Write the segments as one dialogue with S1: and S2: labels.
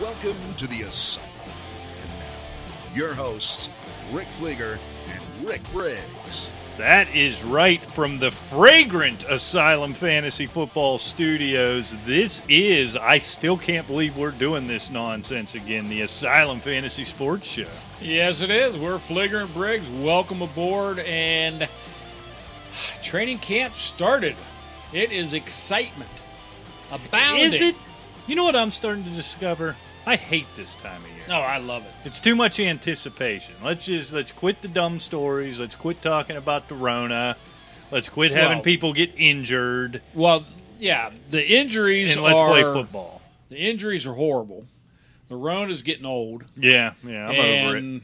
S1: Welcome to the Asylum. And now, your hosts, Rick Flieger and Rick Briggs.
S2: That is right from the fragrant Asylum Fantasy Football Studios. This is, I still can't believe we're doing this nonsense again, the Asylum Fantasy Sports Show.
S3: Yes, it is. We're Fligger and Briggs. Welcome aboard. And training camp started. It is excitement. Abounding.
S2: Is it? You know what I'm starting to discover? I hate this time of year.
S3: Oh, I love it.
S2: It's too much anticipation. Let's just let's quit the dumb stories. Let's quit talking about the Rona. Let's quit having
S3: Well-
S2: people get injured.
S3: Well, yeah, the injuries
S2: And let's
S3: are
S2: play football.
S3: The injuries are horrible. The Rona's getting old.
S2: Yeah, yeah, I'm
S3: and
S2: over it.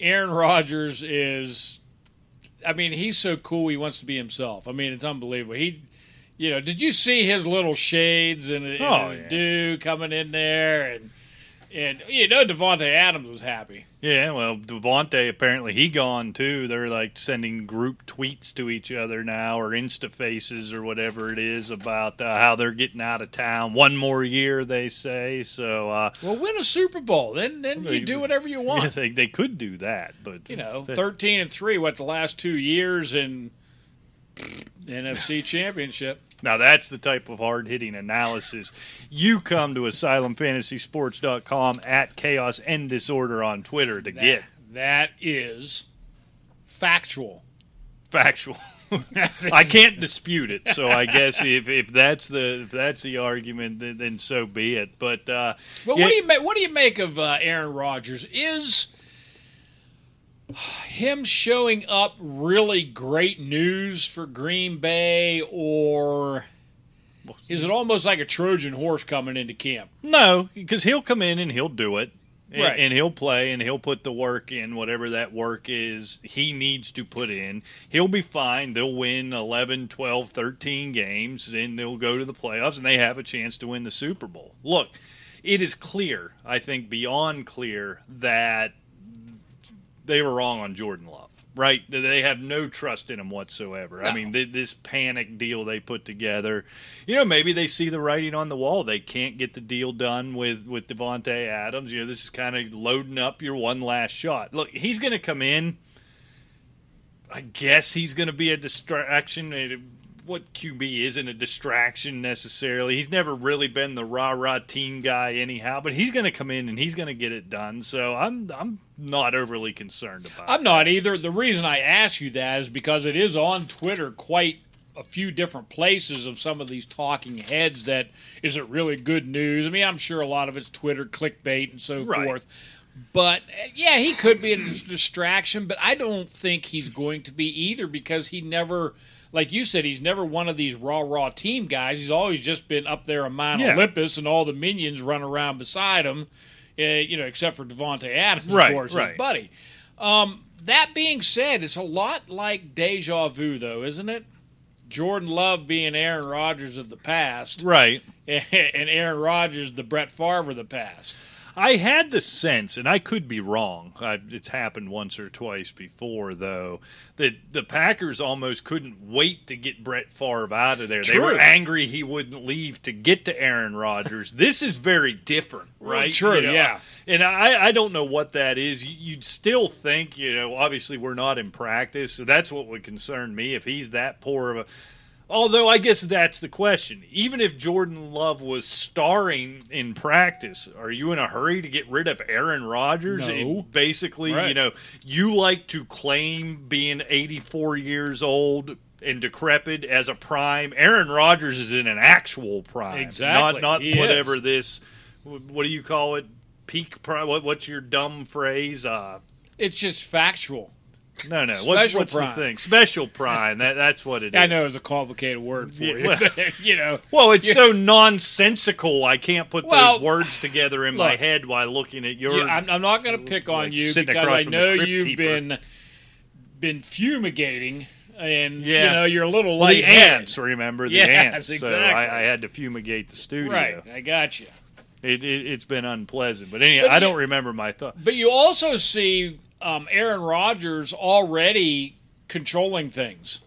S3: Aaron Rodgers is I mean, he's so cool he wants to be himself. I mean, it's unbelievable. He you know, did you see his little shades and, and
S2: Oh,
S3: his
S2: yeah.
S3: do coming in there and and you know Davante Adams was happy.
S2: Yeah, well, Davante apparently he gone too. They're like sending group tweets to each other now, or Insta faces, or whatever it is about uh, how they're getting out of town. One more year, they say. So, uh,
S3: Well, win a Super Bowl, then then you do whatever you want.
S2: yeah, they they could do that, but
S3: you know, thirteen and three. What the last two years in NFC Championship?
S2: Now that's the type of hard hitting analysis you come to AsylumFantasySports.com at Chaos and Disorder on Twitter to get
S3: That is factual.
S2: factual. I can't dispute it, so I guess if, if that's the if that's the argument, then, then so be it. But uh,
S3: But what do you make? What do you make of uh, Aaron Rodgers? Is him showing up really great news for Green Bay, or is it almost like a Trojan horse coming into camp?
S2: no, because he'll come in and he'll do it. And,
S3: Right.
S2: and he'll play and he'll put the work in, whatever that work is he needs to put in. He'll be fine. They'll win 11, 12, 13 games, and they'll go to the playoffs, and they have a chance to win the Super Bowl. Look, it is clear, I think beyond clear, that they were wrong on Jordan Love. Right? They have no trust in him whatsoever. I mean, th- this panic deal they put together, you know, maybe they see the writing on the wall. They can't get the deal done with with Davante Adams. You know, this is kind of loading up your one last shot. Look, he's going to come in. I guess he's going to be a distraction. What QB isn't a distraction necessarily. He's never really been the rah rah team guy anyhow, but he's going to come in and he's going to get it done. So I'm I'm not overly concerned about. It.
S3: I'm not either. The reason I ask you that is because it is on Twitter quite a few different places of some of these talking heads that is it really good news? I mean, I'm sure a lot of it's Twitter clickbait and so
S2: Right.
S3: forth. But uh, yeah, he could be a distraction, but I don't think he's going to be either because he never like you said, he's never one of these raw, raw team guys. He's always just been up there on Mount
S2: Yeah.
S3: Olympus, and all the minions run around beside him. Uh, you know, except for Davante Adams,
S2: Right,
S3: of course,
S2: right.
S3: his buddy. Um, that being said, it's a lot like deja vu, though, isn't it? Jordan Love being Aaron Rodgers of the past,
S2: right.
S3: and Aaron Rodgers the Brett Favre of the past.
S2: I had the sense, and I could be wrong. I, it's happened once or twice before, though, that the Packers almost couldn't wait to get Brett Favre out of there. They were angry he wouldn't leave to get to Aaron Rodgers. this is very different, right?
S3: true,
S2: You know,
S3: yeah.
S2: And I, I don't know what that is. You- You'd still think, you know, obviously we're not in practice, so that's what would concern me if he's that poor of a. Although I guess that's the question. Even if Jordan Love was starring in practice, are you in a hurry to get rid of Aaron Rodgers?
S3: No.
S2: Basically, you know, you like to claim being 84 years old and decrepit as a prime. Aaron Rodgers is in an actual prime,
S3: Exactly.
S2: Not not
S3: He
S2: whatever
S3: is.
S2: this. What do you call it? Peak prime. What, what's your dumb phrase? Uh,
S3: It's just factual.
S2: No, no. What, what's
S3: prime.
S2: the thing? Special prime. That that's what it is.
S3: I know it's a complicated word for
S2: Yeah,
S3: you.
S2: well-
S3: you know,
S2: Well, it's so nonsensical. I can't put
S3: Well,
S2: those words together in my head while looking at your.
S3: Yeah, I'm, I'm not going to pick on you because I know you've been been fumigating, and
S2: Yeah.
S3: you know you're a little
S2: well, the ants. Remember the
S3: Yes,
S2: ants? So. I, I had to fumigate the studio.
S3: Right, I got you.
S2: It, it, it's been unpleasant, but anyway,
S3: But
S2: I don't remember my thought.
S3: But you also see um, Aaron Rodgers already controlling things.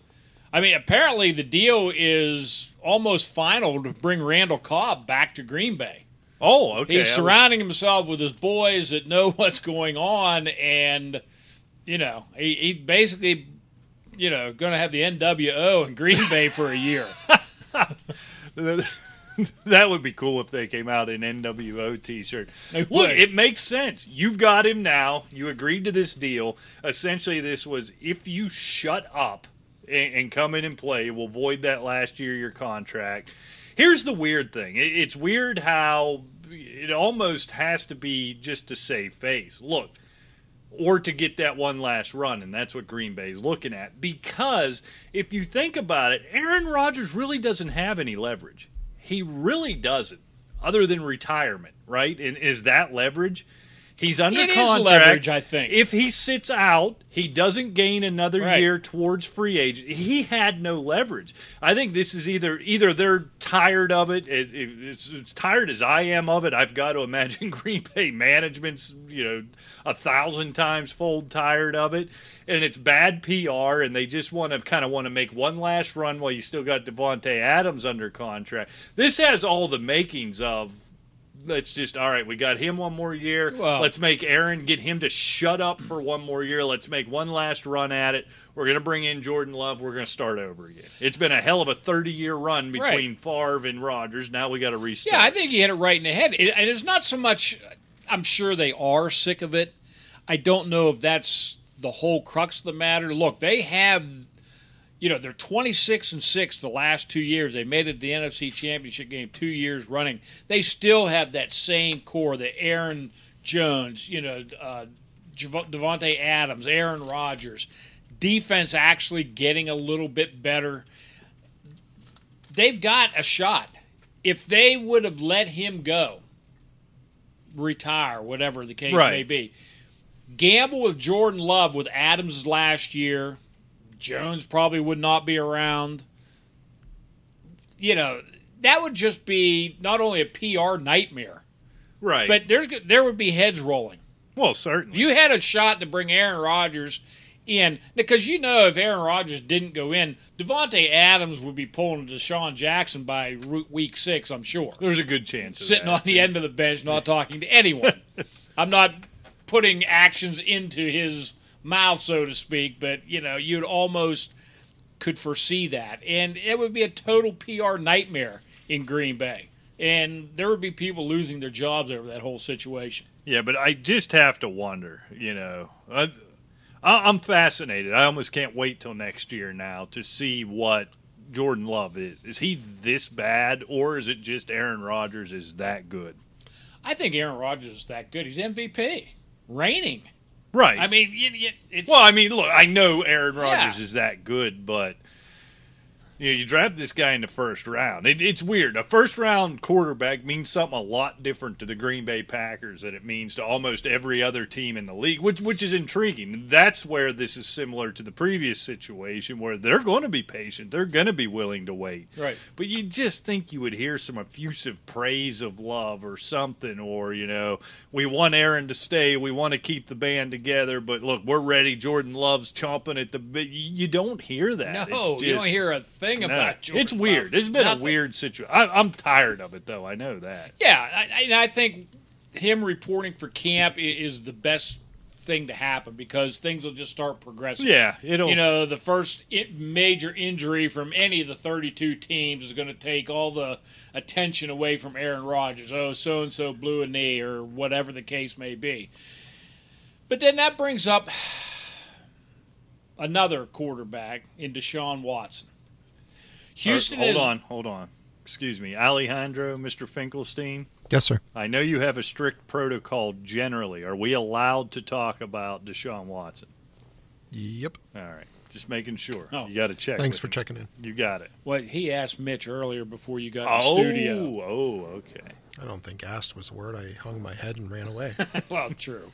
S3: I mean, apparently the deal is almost final to bring Randall Cobb back to Green Bay.
S2: Oh, okay.
S3: He's surrounding himself with his boys that know what's going on, and you know, he, he basically, you know, going to have the NWO in Green Bay for a year.
S2: that would be cool if they came out in NWO t-shirt. Look, it makes sense. You've got him now. You agreed to this deal. Essentially, this was if you shut up and, and come in and play, we'll void that last year your contract. Here's the weird thing. It- It's weird how it almost has to be just to save face. Look, or to get that one last run, and that's what Green Bay's looking at. Because if you think about it, Aaron Rodgers really doesn't have any leverage. He really doesn't, other than retirement, right? And is that leverage? He's under
S3: It
S2: contract.
S3: leverage, I think.
S2: If he sits out, he doesn't gain another
S3: Right.
S2: year towards free agent. He had no leverage. I think this is either either they're tired of it. it, it it's, it's tired as I am of it. I've got to imagine Green Bay management's you know a thousand times fold tired of it, and it's bad PR. And they just want to kind of want to make one last run while you still got Davante Adams under contract. This has all the makings of let's just all right we got him one more year
S3: Well-
S2: let's make aaron get him to shut up for one more year let's make one last run at it we're going to bring in jordan love we're going to start over again it's been a hell of a 30 year run between Favre and Rodgers now we got to restart
S3: Yeah, I think you hit it right in the head. It, and it's not so much. I'm sure they are sick of it. I don't know if that's the whole crux of the matter. Look, they have, you know, they're 26 and six the last two years. They made it to the NFC Championship game two years running. They still have that same core, the Aaron Jones, you know, uh, Davante Adams, Aaron Rodgers. Defense actually getting a little bit better they've got a shot. If they would have let him go, retire, whatever the case
S2: Right.
S3: may be, gamble with Jordan Love with Adams last year, Jones probably would not be around. You know, that would just be not only a PR nightmare,
S2: right
S3: but there's there would be heads rolling.
S2: well certainly
S3: You had a shot to bring Aaron Rodgers in because you know if Aaron Rodgers didn't go in, Davante Adams would be pulling DeSean Jackson by week six. I'm sure
S2: there's a good chance of
S3: sitting
S2: that.
S3: on the end of the bench, not talking to anyone. I'm not putting actions into his mouth, so to speak, but you know you'd almost could foresee that, and it would be a total PR nightmare in Green Bay, and there would be people losing their jobs over that whole situation.
S2: Yeah, but I just have to wonder. You know, I, I'm fascinated. I almost can't wait till next year now to see what Jordan Love is. Is he this bad, or is it just Aaron Rodgers is that good?
S3: I think Aaron Rodgers is that good. He's MVP, reigning.
S2: Right.
S3: I mean, it,
S2: well, I mean, look, I know Aaron Rodgers
S3: Yeah.
S2: is that good, but you know, you draft this guy in the first round. It, it's weird. A first round quarterback means something a lot different to the Green Bay Packers than it means to almost every other team in the league, which which is intriguing. That's where this is similar to the previous situation, where they're going to be patient. They're going to be willing to wait.
S3: Right.
S2: But you just think you would hear some effusive praise of love or something, or you know, we want Aaron to stay, we want to keep the band together, but look, we're ready. Jordan loves chomping at the bit. You don't hear that.
S3: no,
S2: It's
S3: you don't hear a thing
S2: no.
S3: about Jordan
S2: It's weird. It's been
S3: Nothing.
S2: a weird situation. I'm tired of it, though. I know that.
S3: Yeah, I, I, I think him reporting for camp is the best thing to happen because things will just start progressing.
S2: Yeah, it'll.
S3: You know, the first major injury from any of the 32 teams is going to take all the attention away from Aaron Rodgers. Oh, so and so blew a knee or whatever the case may be. But then that brings up another quarterback in Deshaun Watson. Houston
S2: hold
S3: is
S2: on, hold on. Excuse me, Alejandro, Mr. Finkelstein.
S4: Yes, sir.
S2: I know you have a strict protocol generally. Are we allowed to talk about Deshaun Watson?
S4: Yep.
S2: All right, just making sure.
S3: Oh.
S2: You got to check.
S4: Thanks for
S2: me.
S4: checking in.
S2: You got it.
S3: Well, he asked Mitch earlier before you got in
S2: Oh,
S3: the studio.
S2: Oh, oh, okay.
S4: I don't think asked was the word. I hung my head and ran away.
S3: well, true.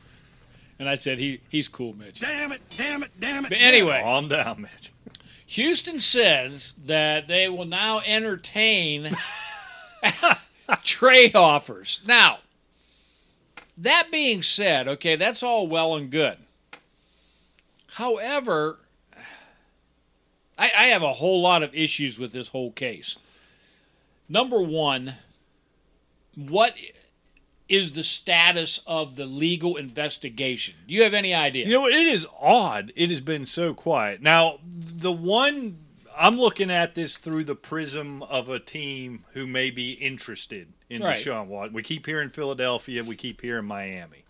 S3: And I said he he's cool, Mitch.
S1: Damn it, damn it, damn it.
S3: But anyway,
S2: Calm down, Mitch.
S3: Houston says that they will now entertain trade offers. Now, that being said, okay, that's all well and good. However, I, I have a whole lot of issues with this whole case. Number one, what is the status of the legal investigation? Do you have any idea?
S2: You know, it is odd. It has been so quiet. Now, the one I'm looking at this through the prism of a team who may be interested in
S3: Right.
S2: Deshaun Watson. We keep hearing Philadelphia, we keep hearing Miami.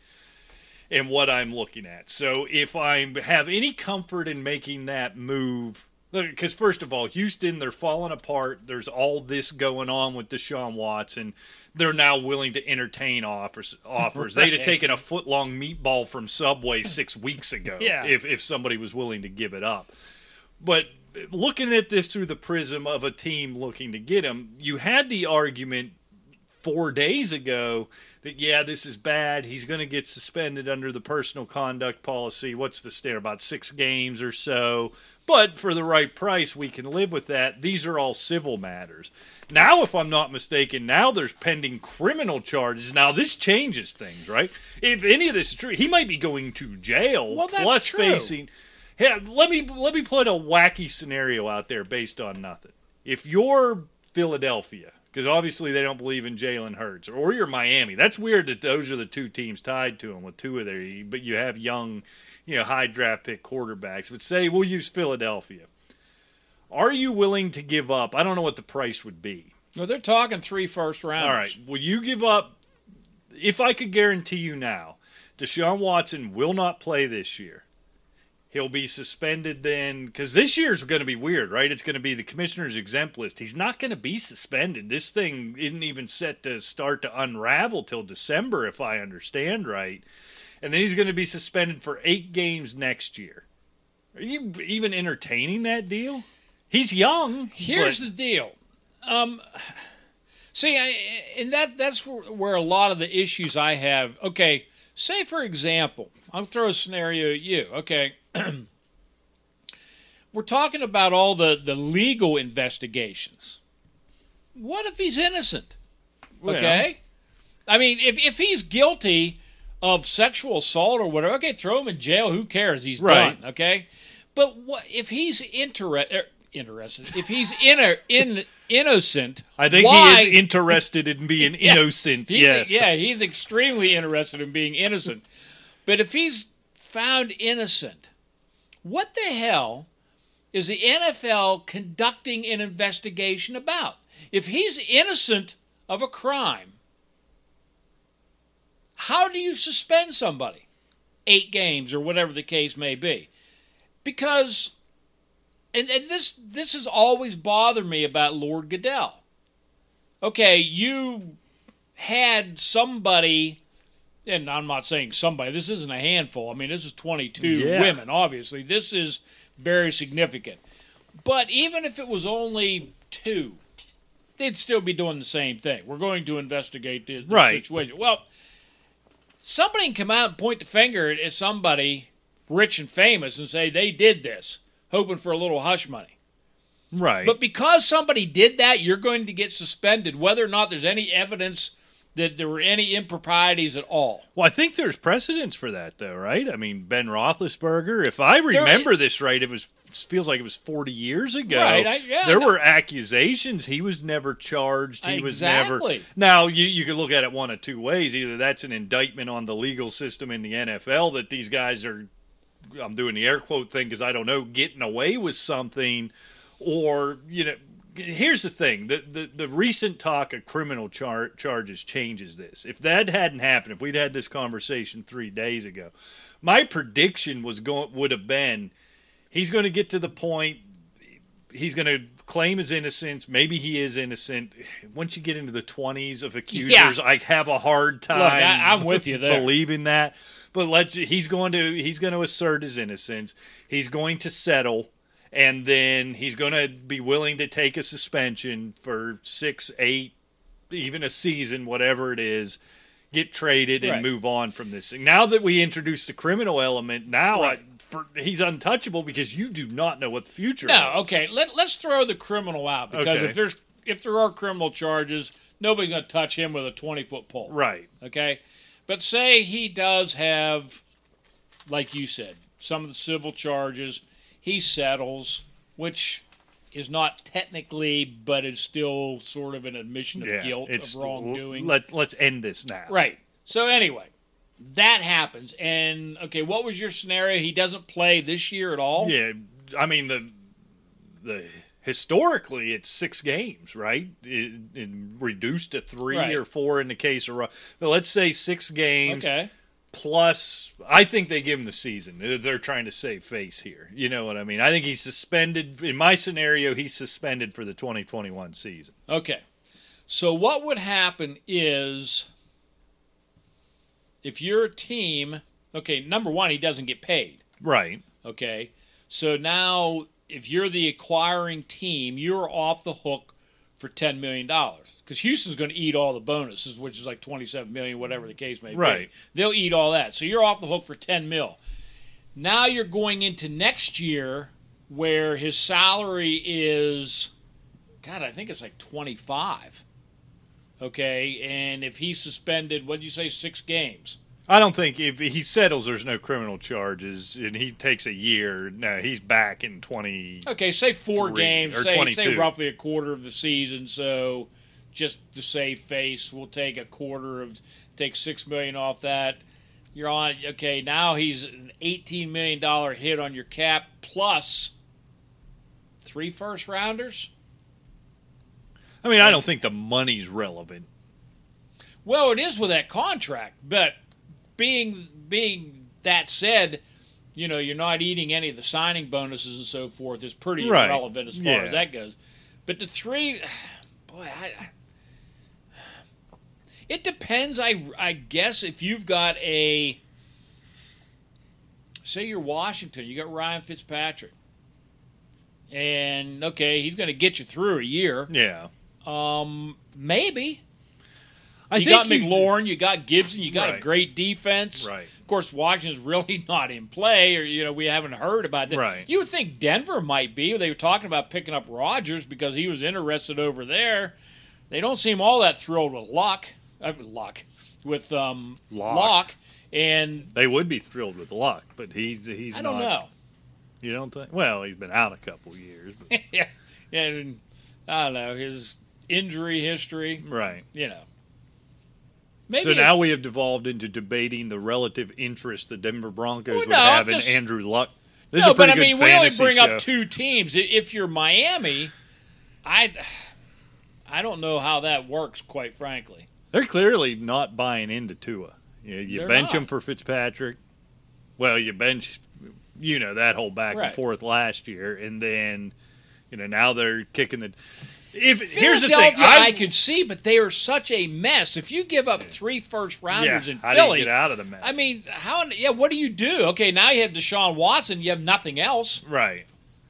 S2: And what I'm looking at. So if I have any comfort in making that move, because first of all, Houston, they're falling apart. There's all this going on with Deshaun Watson. They're now willing to entertain offers. Offers. They'd have taken a foot long meatball from Subway six weeks ago
S3: Yeah.
S2: if if somebody was willing to give it up. But looking at this through the prism of a team looking to get him, you had the argument four days ago that yeah, this is bad. He's going to get suspended under the personal conduct policy. What's the standard? About six games or so. But for the right price, we can live with that. These are all civil matters. Now, if I'm not mistaken, now there's pending criminal charges. Now this changes things, right? If any of this is true, he might be going to jail.
S3: Well, that's
S2: plus
S3: true.
S2: facing. Yeah, let me let me put a wacky scenario out there based on nothing. If you're Philadelphia, because obviously they don't believe in Jalen Hurts, or you're Miami, that's weird that those are the two teams tied to him with two of their. But you have young, you know, high draft pick quarterbacks. But say we'll use Philadelphia. Are you willing to give up? I don't know what the price would be.
S3: well, they're talking three first rounders.
S2: All right. Will you give up? If I could guarantee you now, Deshaun Watson will not play this year. He'll be suspended then because this year's going to be weird, right? It's going to be the commissioner's exempt list. He's not going to be suspended. This thing isn't even set to start to unravel till December, if I understand right. And then he's going to be suspended for eight games next year. Are you even entertaining that deal? He's young.
S3: Here's
S2: but-
S3: the deal. Um, see, I, and that that's where, where a lot of the issues I have. Okay, say for example, I'll throw a scenario at you. Okay, we're talking about all the the legal investigations. What if he's innocent? Okay, I mean, if if he's guilty of sexual assault or whatever, okay, throw him in jail. Who cares? He's
S2: Right.
S3: done. Okay, but what if he's inter- er, interested? If he's in, in innocent,
S2: I think
S3: why,
S2: he is interested in being
S3: Yeah.
S2: innocent. Yes.
S3: yeah, he's extremely interested in being innocent. But if he's found innocent, what the hell is the NFL conducting an investigation about? If he's innocent of a crime, how do you suspend somebody? Eight games or whatever the case may be. Because and, and this this has always bothered me about Lord Goodell. Okay, you had somebody and I'm not saying somebody, this isn't a handful. I mean, this is 22
S2: Yeah.
S3: women, obviously. This is very significant. But even if it was only two, they'd still be doing the same thing. We're going to investigate the, the
S2: Right.
S3: situation. Well, somebody can come out and point the finger at somebody rich and famous and say they did this, hoping for a little hush money.
S2: Right.
S3: But because somebody did that, you're going to get suspended, whether or not there's any evidence that there were any improprieties at all.
S2: well, I think there's precedence for that, though, right? I mean, Ben Roethlisberger. If I remember this right, it was feels like it was 40 years ago.
S3: Right, I- yeah,
S2: there
S3: no.
S2: were accusations. He was never charged. He was never. Now you you can look at it one of two ways. Either that's an indictment on the legal system in the NFL that these guys are. I'm doing the air quote thing because I don't know, getting away with something, or you know. Here's the thing: the, the the recent talk of criminal char- charges changes this. If that hadn't happened, if we'd had this conversation three days ago, my prediction was going would have been he's going to get to the point he's going to claim his innocence. Maybe he is innocent. Once you get into the twenties of accusers, I have a hard time.
S3: I- I'm with you there.
S2: Believing that, but let's. He's going to he's going to assert his innocence. He's going to settle, and then he's going to be willing to take a suspension for six, eight, even a season, whatever it is. Get traded and
S3: Right.
S2: move on from this thing. Now that we introduce the criminal element, now
S3: Right.
S2: I, for, he's untouchable because you do not know what the future.
S3: No,
S2: holds.
S3: okay. Let, let's throw the criminal out because
S2: Okay.
S3: if there's if there are criminal charges, nobody's going to touch him with a 20 foot pole.
S2: Right.
S3: Okay. But say he does have, like you said, some of the civil charges. He settles, which is not technically, but is still sort of an admission of
S2: Yeah.
S3: guilt
S2: it's
S3: of wrongdoing.
S2: Let Let's end this now.
S3: Right. So anyway, that happens, and okay, what was your scenario? He doesn't play this year at all.
S2: Yeah, I mean the the historically it's six games, right? It, it reduced to three
S3: Right.
S2: or four in the case of let's say six games
S3: Okay.
S2: Plus. I think they give him the season. They're- trying to save face here. You know what I mean? I think he's suspended. In my scenario, he's suspended for the 2021 season.
S3: Okay. So what would happen is if you're a team, okay, number one, he doesn't get paid.
S2: Right.
S3: Okay. So now if you're the acquiring team, you're off the hook for ten million dollars. Because Houston's going to eat all the bonuses, which is like twenty-seven million, whatever the case may be.
S2: Right.
S3: They'll eat all that. So you're off the hook for ten mil. Now you're going into next year where his salary is God, I think it's like twenty-five. Okay, and if he's suspended, what did you say, six games?
S2: I don't think if he settles, there's no criminal charges, and he takes a year. No, he's back in 20.
S3: Okay, say four games,
S2: or
S3: say, say roughly a quarter of the season. So, just to save face, we'll take a quarter of take six million off that. You're on okay. Now he's an eighteen million dollar hit on your cap plus three first rounders.
S2: I mean, I don't think the money's relevant.
S3: Well, it is with that contract, but being being that said, you know, you're not eating any of the signing bonuses and so forth is pretty
S2: Right.
S3: irrelevant as far
S2: Yeah.
S3: as that goes. But the three, boy, I, I- it depends. I I guess if you've got a, say you're Washington, you got Ryan Fitzpatrick, and okay, he's going to get you through a year.
S2: Yeah.
S3: Um, maybe
S2: I
S3: you got
S2: you-
S3: McLaurin, you got Gibson, you got a great defense.
S2: Right.
S3: Of course, Washington's really not in play, or you know we haven't heard about that.
S2: Right.
S3: You would think Denver might be. They were talking about picking up Rodgers because he was interested over there. They don't seem all that thrilled with Luck. Uh, Luck with um,
S2: Lock.
S3: Lock. and
S2: They would be thrilled with luck, but he's he's
S3: I don't
S2: not.
S3: know.
S2: You don't think? Well, he's been out a couple years, but,
S3: yeah, and I don't know his injury history.
S2: right.
S3: You know, maybe
S2: so now we have devolved into debating the relative interest the Denver Broncos
S3: Well,
S2: would
S3: no,
S2: have
S3: I'm
S2: in Andrew Luck. This
S3: no,
S2: is a pretty
S3: but I mean, we only bring
S2: show.
S3: up two teams. If you're Miami, I, I don't know how that works. Quite frankly,
S2: They're clearly not buying into Tua. You, you
S3: They're
S2: bench
S3: not.
S2: him for Fitzpatrick. Well, you bench, you know, that whole back
S3: Right.
S2: and forth last year, and then, you know, now they're kicking the. If here's the thing,
S3: I, could see, but they are such a mess. If you give up three first
S2: yeah,
S3: rounders in
S2: do you
S3: Philly,
S2: get out of the mess?
S3: I mean, how? Yeah, what do you do? Okay, now you have Deshaun Watson. You have nothing else.
S2: right?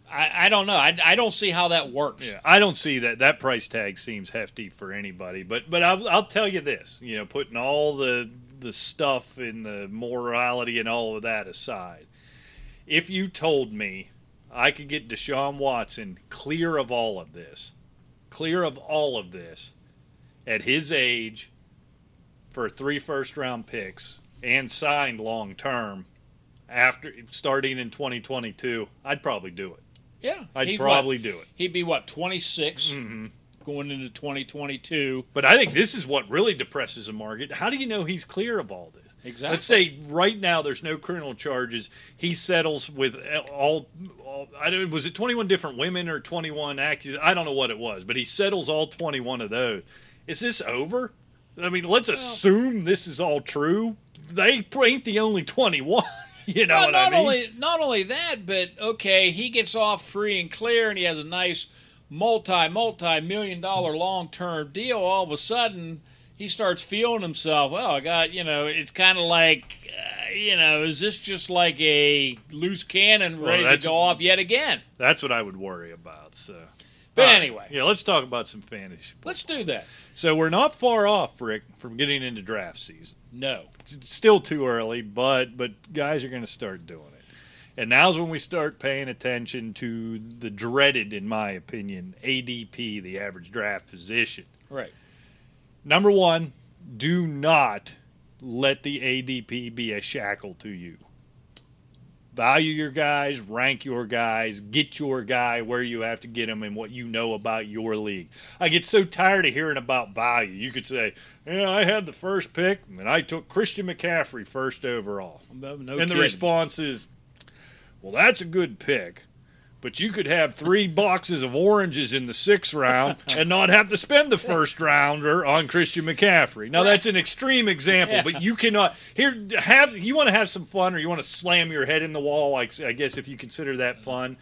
S3: I, I don't know. I, I don't see how that works.
S2: Yeah, I don't see that. That price tag seems hefty for anybody. But but I'll, I'll tell you this. You know, putting all the the stuff and the morality and all of that aside, if you told me I could get Deshaun Watson clear of all of this, clear of all of this, at his age, for three first round picks and signed long term, after starting in 2022, I'd probably do it.
S3: Yeah,
S2: I'd probably
S3: what,
S2: do it.
S3: He'd be what 26
S2: Mm-hmm.
S3: Going into 2022.
S2: But I think this is what really depresses the market. How do you know he's clear of all this?
S3: Exactly.
S2: Let's say right now there's no criminal charges. He settles with all. all I don't. Was it 21 different women or 21 accusations? I don't know what it was, but he settles all 21 of those. Is this over? I mean, let's assume this is all true. They ain't the only 21. you know
S3: well,
S2: what
S3: not
S2: I mean?
S3: only not only that, but okay, he gets off free and clear, and he has a nice multi multi million dollar long term deal. All of a sudden, he starts feeling himself. Well, I got you know, it's kind of like uh, you know, is this just like a loose cannon
S2: Well,
S3: ready to go off yet again?
S2: That's what I would worry about. So,
S3: But
S2: right.
S3: anyway.
S2: yeah, let's talk about some fantasy.
S3: Let's do that.
S2: So we're not far off, Rick, from getting into draft season.
S3: No,
S2: it's still too early, but but guys are going to start doing. And now's when we start paying attention to the dreaded, in my opinion, ADP, the average draft position.
S3: right.
S2: Number one, do not let the ADP be a shackle to you. value your guys, rank your guys, get your guy where you have to get him and what you know about your league. I get so tired of hearing about value. You could say, "Yeah, I had the first pick and I took Christian McCaffrey first overall."
S3: No
S2: and
S3: kidding.
S2: the response is, "Well, that's a good pick." But you could have three boxes of oranges in the sixth round and not have to spend the first rounder on Christian McCaffrey. Now that's an extreme example, but you cannot here have you want to have some fun or you want to slam your head in the wall. Like I guess if you consider that fun,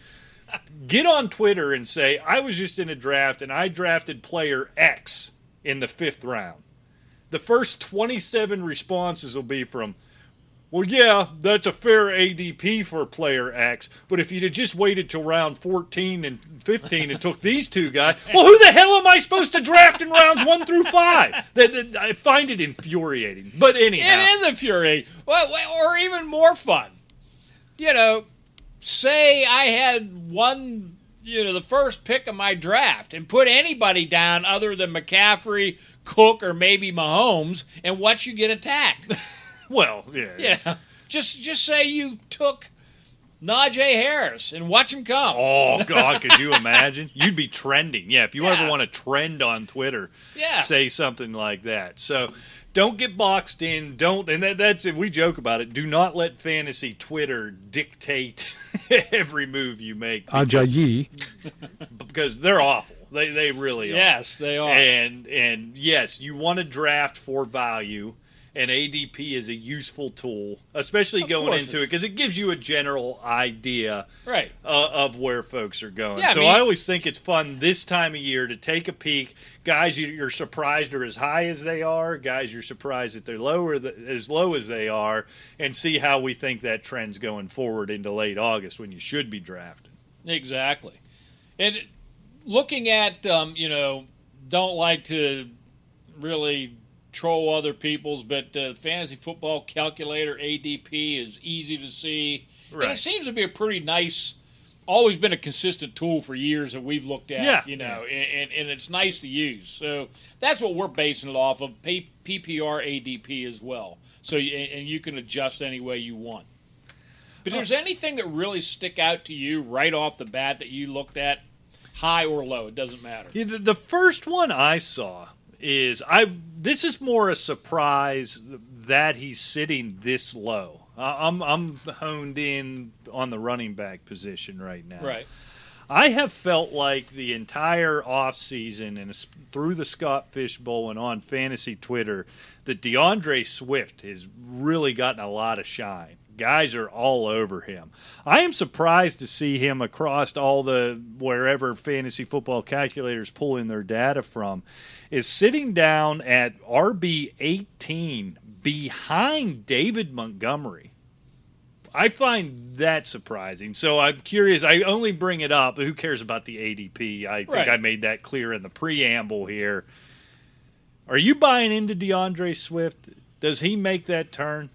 S2: get on Twitter and say I was just in a draft and I drafted player X in the fifth round. The first twenty-seven responses will be from well, yeah, that's a fair ADP for player X. But if you'd just waited till round 14 and 15 and took these two guys, well, who the hell am I supposed to draft in rounds one through five? I find it infuriating. But anyhow,
S3: It is infuriating. Well, or even more fun. You know, say I had one, you know, the first pick of my draft and put anybody down other than McCaffrey, Cook, or maybe Mahomes, and watch you get attacked.
S2: Well, yeah,
S3: yeah. Just just say you took Najee Harris and watch him come.
S2: Oh God, could you imagine? You'd be trending. Yeah, if you ever want to trend on Twitter,
S3: Yeah.
S2: say something like that. So don't get boxed in. Don't and that, that's if we joke about it. Do not let fantasy Twitter dictate every move you make
S5: Ajayi.
S2: because they're awful. They they really are.
S3: Yes, they are.
S2: And and yes, you want to draft for value. And ADP is a useful tool, especially going into it, because it gives you a general idea
S3: right.
S2: uh, of where folks are going.
S3: Yeah, I
S2: so
S3: mean-
S2: I always think it's fun this time of year to take a peek. Guys, you- you're surprised are as high as they are. Guys, you're surprised that they're lower th- as low as they are, and see how we think that trend's going forward into late August when you should be drafting.
S3: Exactly. And looking at, um, you know, don't like to really troll other people's, but uh, fantasy football calculator ADP is easy to see. And it seems to be a pretty nice, always been a consistent tool for years that we've looked at,
S2: Yeah.
S3: you know, and, and it's nice to use. So that's what we're basing it off of, PPR ADP as well. So, and you can adjust any way you want. But
S2: Oh.
S3: is anything that really stick out to you right off the bat that you looked at, high or low? It doesn't matter.
S2: Yeah, the, the first one I saw is I. This is more a surprise that he's sitting this low. I- I'm I'm honed in on the running back position right now.
S3: Right.
S2: I have felt like the entire offseason and through the Scott Fish Bowl and on fantasy Twitter that D'Andre Swift has really gotten a lot of shine. Guys are all over him. I am surprised to see him across all the wherever fantasy football calculators pulling their data from is sitting down at RB 18 behind David Montgomery. I find that surprising. So I'm curious. I only bring it up. Who cares about the ADP? I think
S3: Right.
S2: I made that clear in the preamble here. Are you buying into D'Andre Swift? Does he make that turn?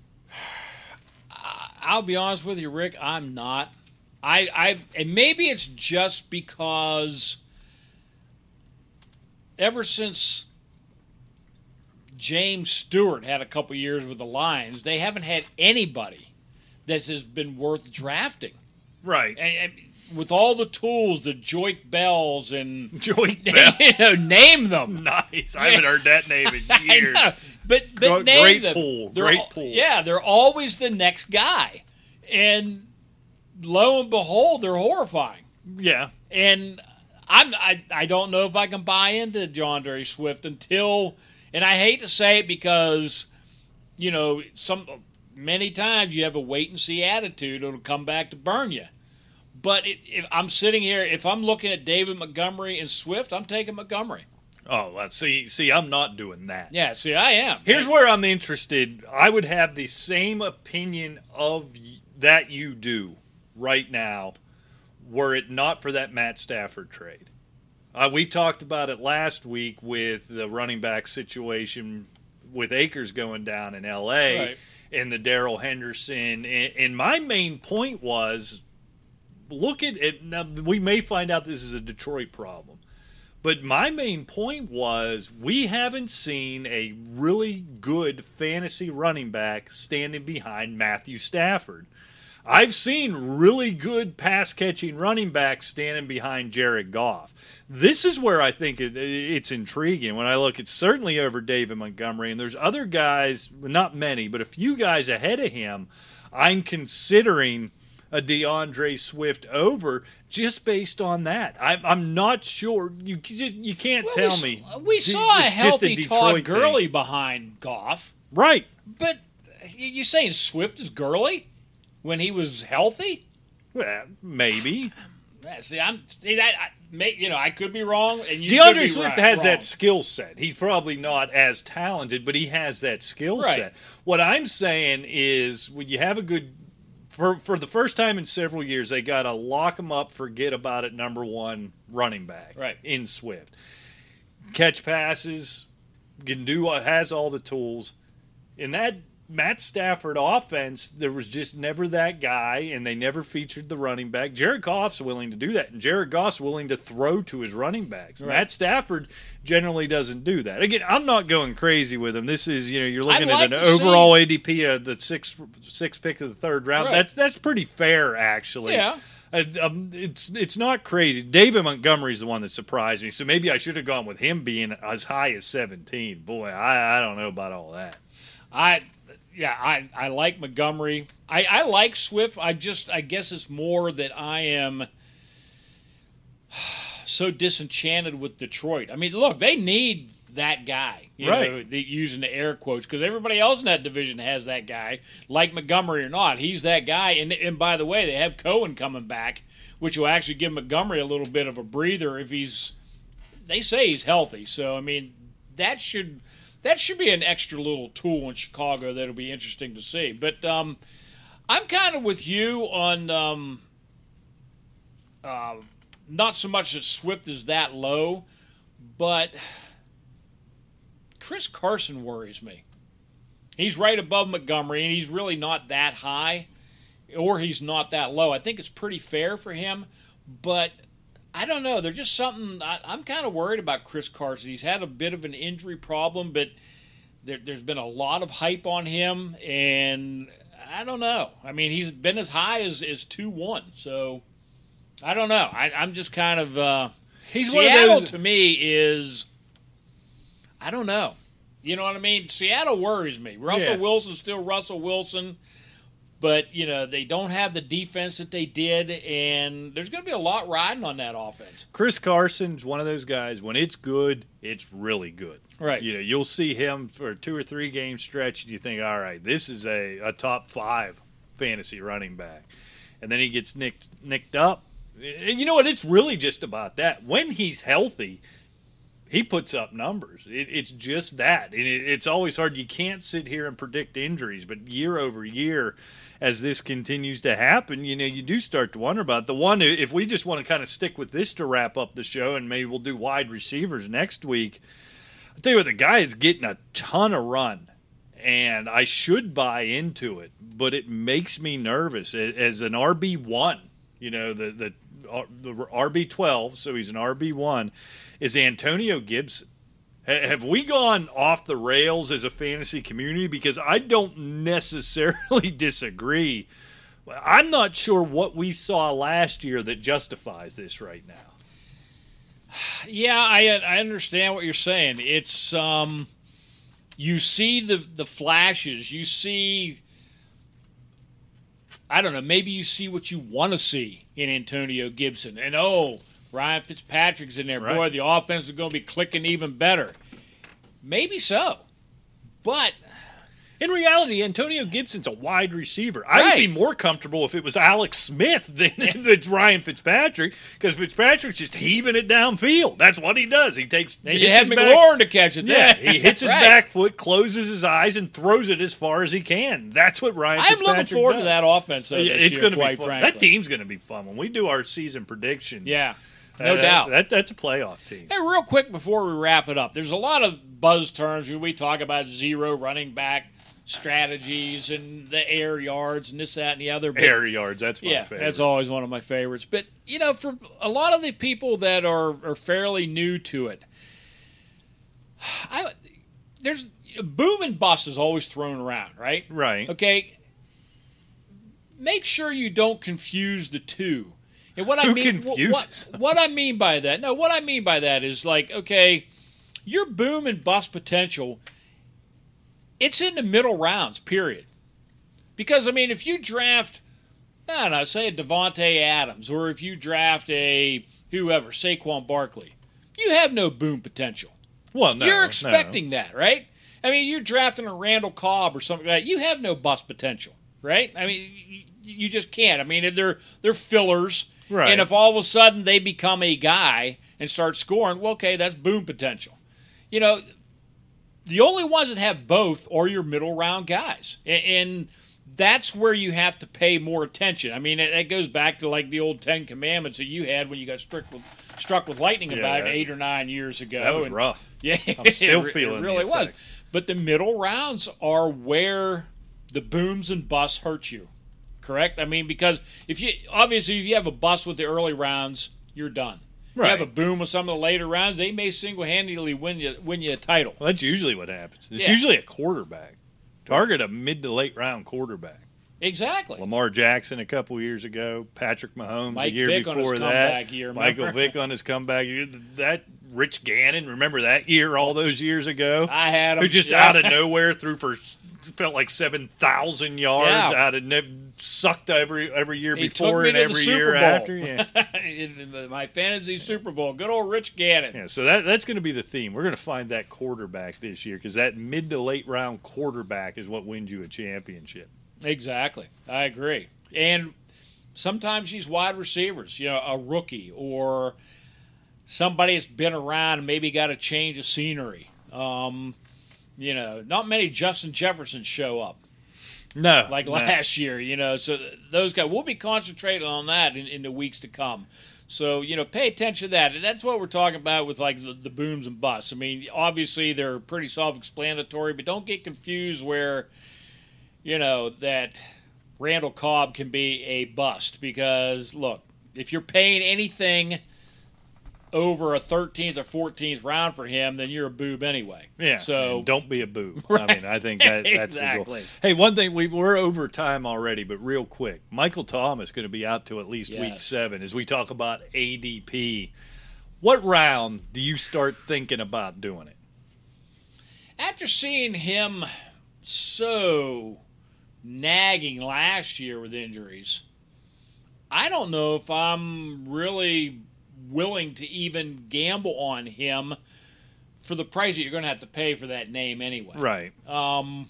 S3: I'll be honest with you, Rick. I'm not. I, I, and maybe it's just because ever since James Stewart had a couple years with the Lions, they haven't had anybody that has been worth drafting.
S2: Right.
S3: And, and with all the tools, the Joique Bells, and
S2: Joy Bell.
S3: you know, name them.
S2: nice. I haven't heard that name in years.
S3: But but name
S2: great
S3: them.
S2: pool,
S3: They're
S2: great
S3: al-
S2: pool.
S3: Yeah, they're always the next guy, and lo and behold, they're horrifying.
S2: Yeah.
S3: And I'm I, I don't know if I can buy into John Derry Swift until, and I hate to say it because, you know, some many times you have a wait and see attitude. It'll come back to burn you. But it, if I'm sitting here, if I'm looking at David Montgomery and Swift, I'm taking Montgomery.
S2: Oh, let's see. See, I'm not doing that.
S3: Yeah, see, I am.
S2: Here's where I'm interested. I would have the same opinion of y- that you do right now, were it not for that Matt Stafford trade. Uh, we talked about it last week with the running back situation with Akers going down in L.A.
S3: Right.
S2: and the Darrell Henderson. And, and my main point was, look at it. Now we may find out this is a Detroit problem. But my main point was we haven't seen a really good fantasy running back standing behind Matthew Stafford. I've seen really good pass catching running backs standing behind Jared Goff. This is where I think it, it's intriguing when I look. It's certainly over David Montgomery, and there's other guys, not many, but a few guys ahead of him. I'm considering a D'Andre Swift over just based on that. I'm, I'm not sure. You just you can't
S3: Well,
S2: tell
S3: we,
S2: me.
S3: We saw a
S2: It's just
S3: healthy
S2: Detroit
S3: Todd
S2: thing.
S3: Behind Goff,
S2: right?
S3: but uh, you you saying Swift is Gurley when he was healthy?
S2: Well, maybe
S3: See, I'm see that. I, may, you know, I could be wrong, and D'Andre
S2: Swift
S3: right-
S2: has
S3: wrong.
S2: that skill set. He's probably not as talented, but he has that skill
S3: Right.
S2: set. What I'm saying is, when you have a good for for the first time in several years, they got to lock him up, forget about it. Number one running back,
S3: Right.
S2: in Swift, catch passes, can do has all the tools. In that Matt Stafford offense, there was just never that guy, and they never featured the running back. Jared Goff's willing to do that, and Jared Goff's willing to throw to his running backs. Matt Stafford generally doesn't do that. Again, I'm not going crazy with him. This is, you know, you're looking
S3: like
S2: at an
S3: to see-
S2: overall ADP of the sixth sixth pick of the third round.
S3: Right.
S2: That's that's pretty fair, actually.
S3: Yeah.
S2: Uh, um, it's it's not crazy. David Montgomery's the one that surprised me, so maybe I should have gone with him being as high as 17. Boy, I, I don't know about all that.
S3: I yeah, I, I like Montgomery. I, I like Swift. I just I guess it's more that I am so disenchanted with Detroit. I mean, look, they need that guy, you
S2: Right.
S3: know, the, using the air quotes because everybody else in that division has that guy, like Montgomery or not. He's that guy. And and by the way, they have Cohen coming back, which will actually give Montgomery a little bit of a breather if he's. They say he's healthy, so I mean that should that should be an extra little tool in Chicago that'll be interesting to see. But um, I'm kind of with you on um, uh, not so much that Swift is that low, but Chris Carson worries me. He's right above Montgomery, and he's really not that high, or he's not that low. I think it's pretty fair for him, but I don't know. There's just something I, I'm kind of worried about Chris Carson. He's had a bit of an injury problem, but there, there's been a lot of hype on him, and I don't know. I mean, he's been as high as as two one, so I don't know. I, I'm just kind of uh,
S2: He's one of
S3: Seattle
S2: those-
S3: to me is I don't know. You know what I mean? Seattle worries me. Russell
S2: Yeah.
S3: Wilson's still Russell Wilson, but you know they don't have the defense that they did, and there's going to be a lot riding on that offense.
S2: Chris Carson's one of those guys. When it's good, it's really good.
S3: Right.
S2: You know, you'll see him for a two or three game stretch, and you think, all right, this is a, a top five fantasy running back, and then he gets nicked nicked up. And you know what? It's really just about that. When he's healthy, he puts up numbers. It, it's just that. And it, it's always hard. You can't sit here and predict injuries, but year over year, as this continues to happen, you know, you do start to wonder about it. the one. If we just want to kind of stick with this to wrap up the show, and maybe we'll do wide receivers next week. I'll tell you what, the guy is getting a ton of run, and I should buy into it, but it makes me nervous as an RB one. You know, the the uh, the RB twelve, so he's an RB one. Is Antonio Gibson? Ha- Have we gone off the rails as a fantasy community? Because I don't necessarily disagree. I'm not sure what we saw last year that justifies this right now.
S3: Yeah, I I understand what you're saying. It's um, you see the the flashes. You see, I don't know. Maybe you see what you want to see in Antonio Gibson, and oh, Ryan Fitzpatrick's in there. Boy, the offense is going to be clicking even better. Maybe so, but
S2: In reality, Antonio Gibson's a wide receiver. I would
S3: Right.
S2: be more comfortable if it was Alex Smith than if it's Ryan Fitzpatrick because Fitzpatrick's just heaving it downfield. That's what he does. He takes
S3: and you have
S2: his back-
S3: McLaurin to catch it.
S2: Yeah, he hits his
S3: Right.
S2: back foot, closes his eyes, and throws it as far as he can. That's what Ryan.
S3: I'm looking forward
S2: does.
S3: to that offense. Though,
S2: Yeah, it's going to be fun.
S3: frankly.
S2: That team's going to be fun when we do our season predictions.
S3: Yeah, no
S2: that-
S3: doubt.
S2: That, that's a playoff team.
S3: Hey, real quick before we wrap it up, there's a lot of buzz terms when we talk about zero running back strategies and the air yards and this, that, and the other. But,
S2: Air yards. That's my
S3: yeah,
S2: favorite.
S3: that's always one of my favorites. But you know, for a lot of the people that are are fairly new to it, I there's boom and bust is always thrown around, right?
S2: Right.
S3: Okay. make sure you don't confuse the two. And what I mean, what, what I mean by that, no, what I mean by that is like, okay, your boom and bust potential, it's in the middle rounds, period. Because I mean, if you draft, I don't know, say a Davante Adams, or if you draft a whoever, Saquon Barkley, you have no boom potential.
S2: Well, no,
S3: You're
S2: no.
S3: expecting that, right? I mean, you're drafting a Randall Cobb or something like that. You have no bust potential, right? I mean, you, you just can't. I mean, they're they're fillers,
S2: Right.
S3: And if all of a sudden they become a guy and start scoring, well, okay, that's boom potential. You know, the only ones that have both are your middle round guys, and that's where you have to pay more attention. I mean, it, it goes back to like the old Ten Commandments that you had when you got struck with struck with lightning
S2: Yeah,
S3: about
S2: that-
S3: eight or nine years ago.
S2: That was
S3: and-
S2: rough.
S3: yeah,
S2: I'm still
S3: it,
S2: feeling
S3: it really was. But the middle rounds are where the booms and busts hurt you. Correct? I mean, because if you obviously if you have a bust with the early rounds, you're done. You have
S2: Right.
S3: a boom with some of the later rounds, they may single handedly win you win you a title.
S2: Well, that's usually what happens. It's
S3: Yeah.
S2: usually a quarterback. Target a mid to late round quarterback.
S3: Exactly.
S2: Lamar Jackson a couple years ago, Patrick Mahomes
S3: Mike
S2: a year
S3: Vick on his
S2: before that,
S3: year,
S2: Michael? Vick on his comeback year. That Rich Gannon, remember that year all those years ago?
S3: I had him.
S2: who just
S3: yeah.
S2: out of nowhere threw for felt like seven thousand yards
S3: Yeah.
S2: out of ne- sucked every every year
S3: He
S2: before and every year
S3: Bowl.
S2: after. Yeah.
S3: In my fantasy Super Bowl. Good old Rich Gannon.
S2: Yeah, so that that's going to be the theme. We're going to find that quarterback this year because that mid to late round quarterback is what wins you a championship.
S3: Exactly. I agree. And sometimes these wide receivers, you know, a rookie or somebody that's been around and maybe got a change of scenery. Um, you know, not many Justin Jeffersons show up
S2: No,
S3: like
S2: no.
S3: last year, you know. So those guys, we'll be concentrating on that in, in the weeks to come. So, you know, pay attention to that. And that's what we're talking about with like the, the booms and busts. I mean, obviously they're pretty self explanatory, but don't get confused where, you know, that Randall Cobb can be a bust because, look, if you're paying anything over a 13th or 14th round for him, then you're a boob anyway.
S2: Yeah.
S3: So
S2: and don't be a boob. I mean, I think that, that's the
S3: Exactly.
S2: goal. Hey, one thing we we're over time already, but real quick, Michael Thomas going to be out to at least week seven as we talk about ADP. What round do you start thinking about doing it?
S3: after seeing him so nagging last year with injuries, I don't know if I'm really willing to even gamble on him for the price that you're going to have to pay for that name anyway.
S2: Right.
S3: Um,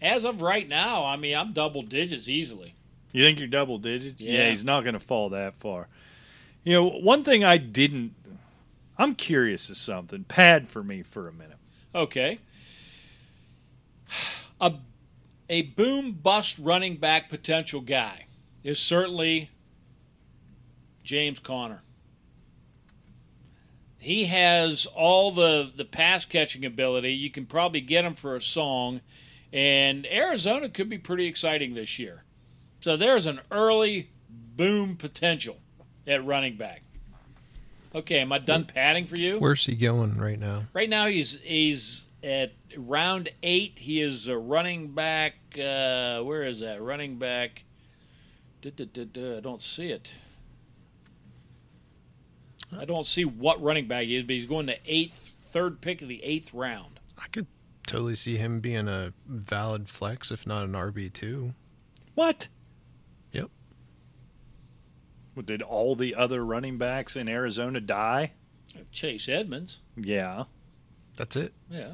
S3: as of right now, I mean, I'm double digits easily.
S2: You think you're double digits?
S3: Yeah.
S2: he's not going to fall that far. You know, one thing I didn't. I'm curious of something. Pad for me for a minute.
S3: Okay. A a boom bust running back potential guy is certainly James Conner. He has all the the pass catching ability. You can probably get him for a song, and Arizona could be pretty exciting this year. So there's an early boom potential at running back. Okay, am I done padding for you?
S4: Where's he going right now?
S3: Right now, he's he's at round eight. He is a running back. Uh, where is that running back? I don't see it. I don't see what running back he is, but he's going to eighth, third pick of the eighth round.
S4: I could totally see him being a valid flex, if not an RB two.
S2: What?
S4: Yep.
S2: Well, Did all the other running backs in Arizona die?
S3: Chase Edmonds.
S2: Yeah.
S4: That's it.
S3: Yeah.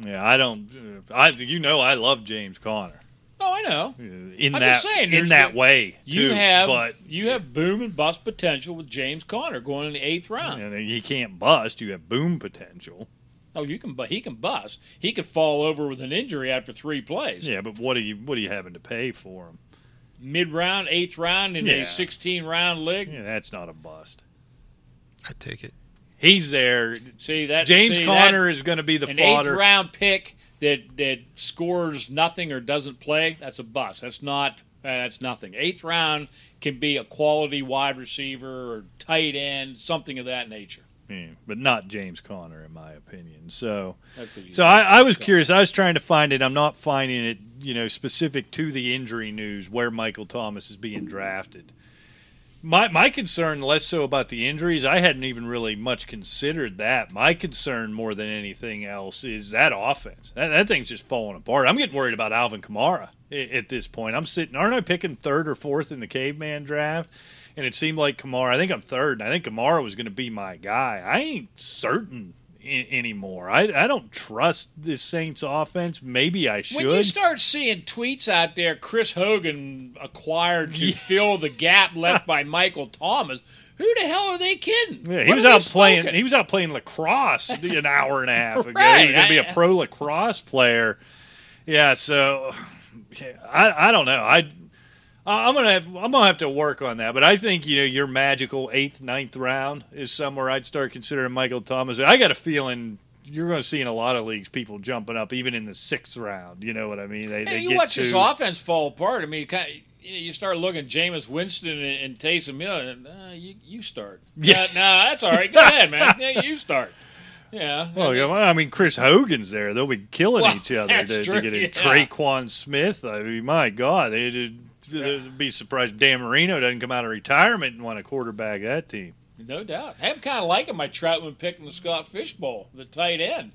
S2: Yeah, I don't. uh, I you know I love James Conner
S3: Oh, I know.
S2: in
S3: I'm
S2: that
S3: just saying,
S2: in that way.
S3: You have
S2: but
S3: you have boom and bust potential with James Conner going in the eighth round.
S2: you he can't bust. You have boom potential.
S3: Oh, you can, but he can bust. He could fall over with an injury after three plays.
S2: Yeah, but what are you what are you having to pay for him?
S3: mid round, eighth round in
S2: Yeah.
S3: a 16 round league.
S2: Yeah, that's not a bust.
S4: I'd take it.
S2: He's there.
S3: See that
S2: James
S3: see,
S2: Conner
S3: that-
S2: is going to be the
S3: an eighth round pick that that scores nothing or doesn't play. That's a bust. That's not. uh, That's nothing. Eighth round can be a quality wide receiver or tight end, something of that nature.
S2: Yeah, but not James Conner, in my opinion. So,
S3: That's 'cause you-
S2: so I, I was curious. I was trying to find it. I'm not finding it. You know, specific to the injury news where Michael Thomas is being drafted. My my concern less so about the injuries. I hadn't even really much considered that. My concern more than anything else is that offense. That, that thing's just falling apart. I'm getting worried about Alvin Kamara at, at this point. I'm sitting. Aren't I picking third or fourth in the caveman draft? And it seemed like Kamara. I think I'm third. And I think Kamara was going to be my guy. I ain't certain I- anymore. I I don't trust this Saints offense. Maybe I should.
S3: When you start seeing tweets out there, Chris Hogan acquired to fill the gap left by Michael Thomas. Who the hell are they kidding?
S2: Yeah, he
S3: What
S2: was out playing.
S3: smoking?
S2: He was out playing lacrosse an hour and a half ago.
S3: Right,
S2: He was going to be a pro lacrosse player. Yeah, so yeah, I I don't know. I I'm gonna have, I'm gonna have to work on that. But I think you know your magical eighth ninth round is somewhere I'd start considering Michael Thomas. I got a feeling. You're going to see in a lot of leagues people jumping up even in the sixth round. You know what I mean? They,
S3: Hey,
S2: they
S3: you watch this offense fall apart. I mean, you, kind of, you start looking Jameis Winston and, and Taysom Hill. And, uh, you, you start.
S2: Yeah.
S3: no, that's all right. Go ahead, man. Yeah, you start. Yeah.
S2: Well, yeah, well, I mean, Chris Hogan's there. They'll be killing
S3: Well,
S2: each other to, to get in.
S3: yeah.
S2: Tre'Quan Smith. I mean, my God, they'd, they'd be surprised Dan Marino doesn't come out of retirement and want to quarterback that team.
S3: No doubt. I'm kind of liking my Trautman pick in the Scott Fish Bowl, the tight end.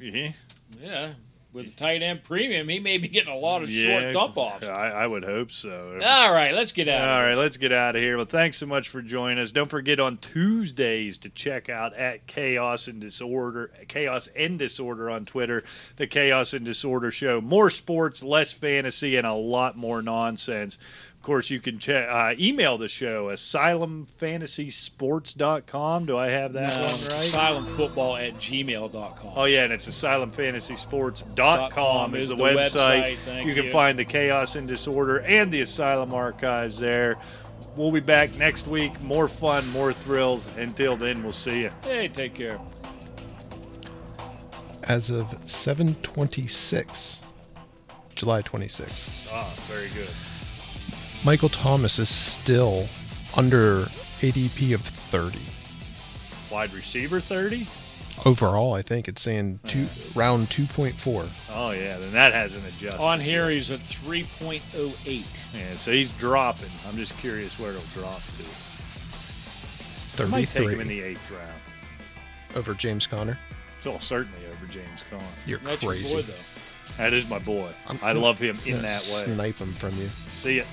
S2: Yeah,
S3: Yeah. With the tight end premium, he may be getting a lot of
S2: yeah,
S3: short dump offs.
S2: I, I would hope so.
S3: All right, let's get out. of here.
S2: right, let's get out of here. Well, thanks so much for joining us. Don't forget on Tuesdays to check out at Chaos and Disorder, Chaos and Disorder on Twitter, the Chaos and Disorder Show. More sports, less fantasy, and a lot more nonsense. Of course, you can check, uh, email the show, asylumfantasysports.com. Do I have that
S3: Um,
S2: one right?
S3: Asylumfootball at gmail.com.
S2: Oh yeah, and it's asylumfantasysports.com
S3: com
S2: is
S3: is
S2: the,
S3: the
S2: website.
S3: website. Thank
S2: you can
S3: you.
S2: find the Chaos and Disorder and the Asylum archives there. We'll be back next week. More fun, more thrills. Until then, we'll see you.
S3: Hey, take care.
S4: As of 726, July 26th,
S2: Ah, very good.
S4: Michael Thomas is still under ADP of 30.
S2: Wide receiver 30?
S4: Overall, I think it's saying two, round 2.4.
S2: Oh, yeah, then that hasn't adjusted.
S3: On here, he's a 3.08.
S2: Yeah, so he's dropping. I'm just curious where it'll drop to. I might take him in the eighth round.
S4: over James Conner.
S2: Still certainly over James Conner.
S4: You're
S3: That's
S4: crazy.
S3: your boy, though.
S2: That is my boy.
S4: I'm-
S2: I love him in that way.
S4: Snipe him from you.
S2: See ya.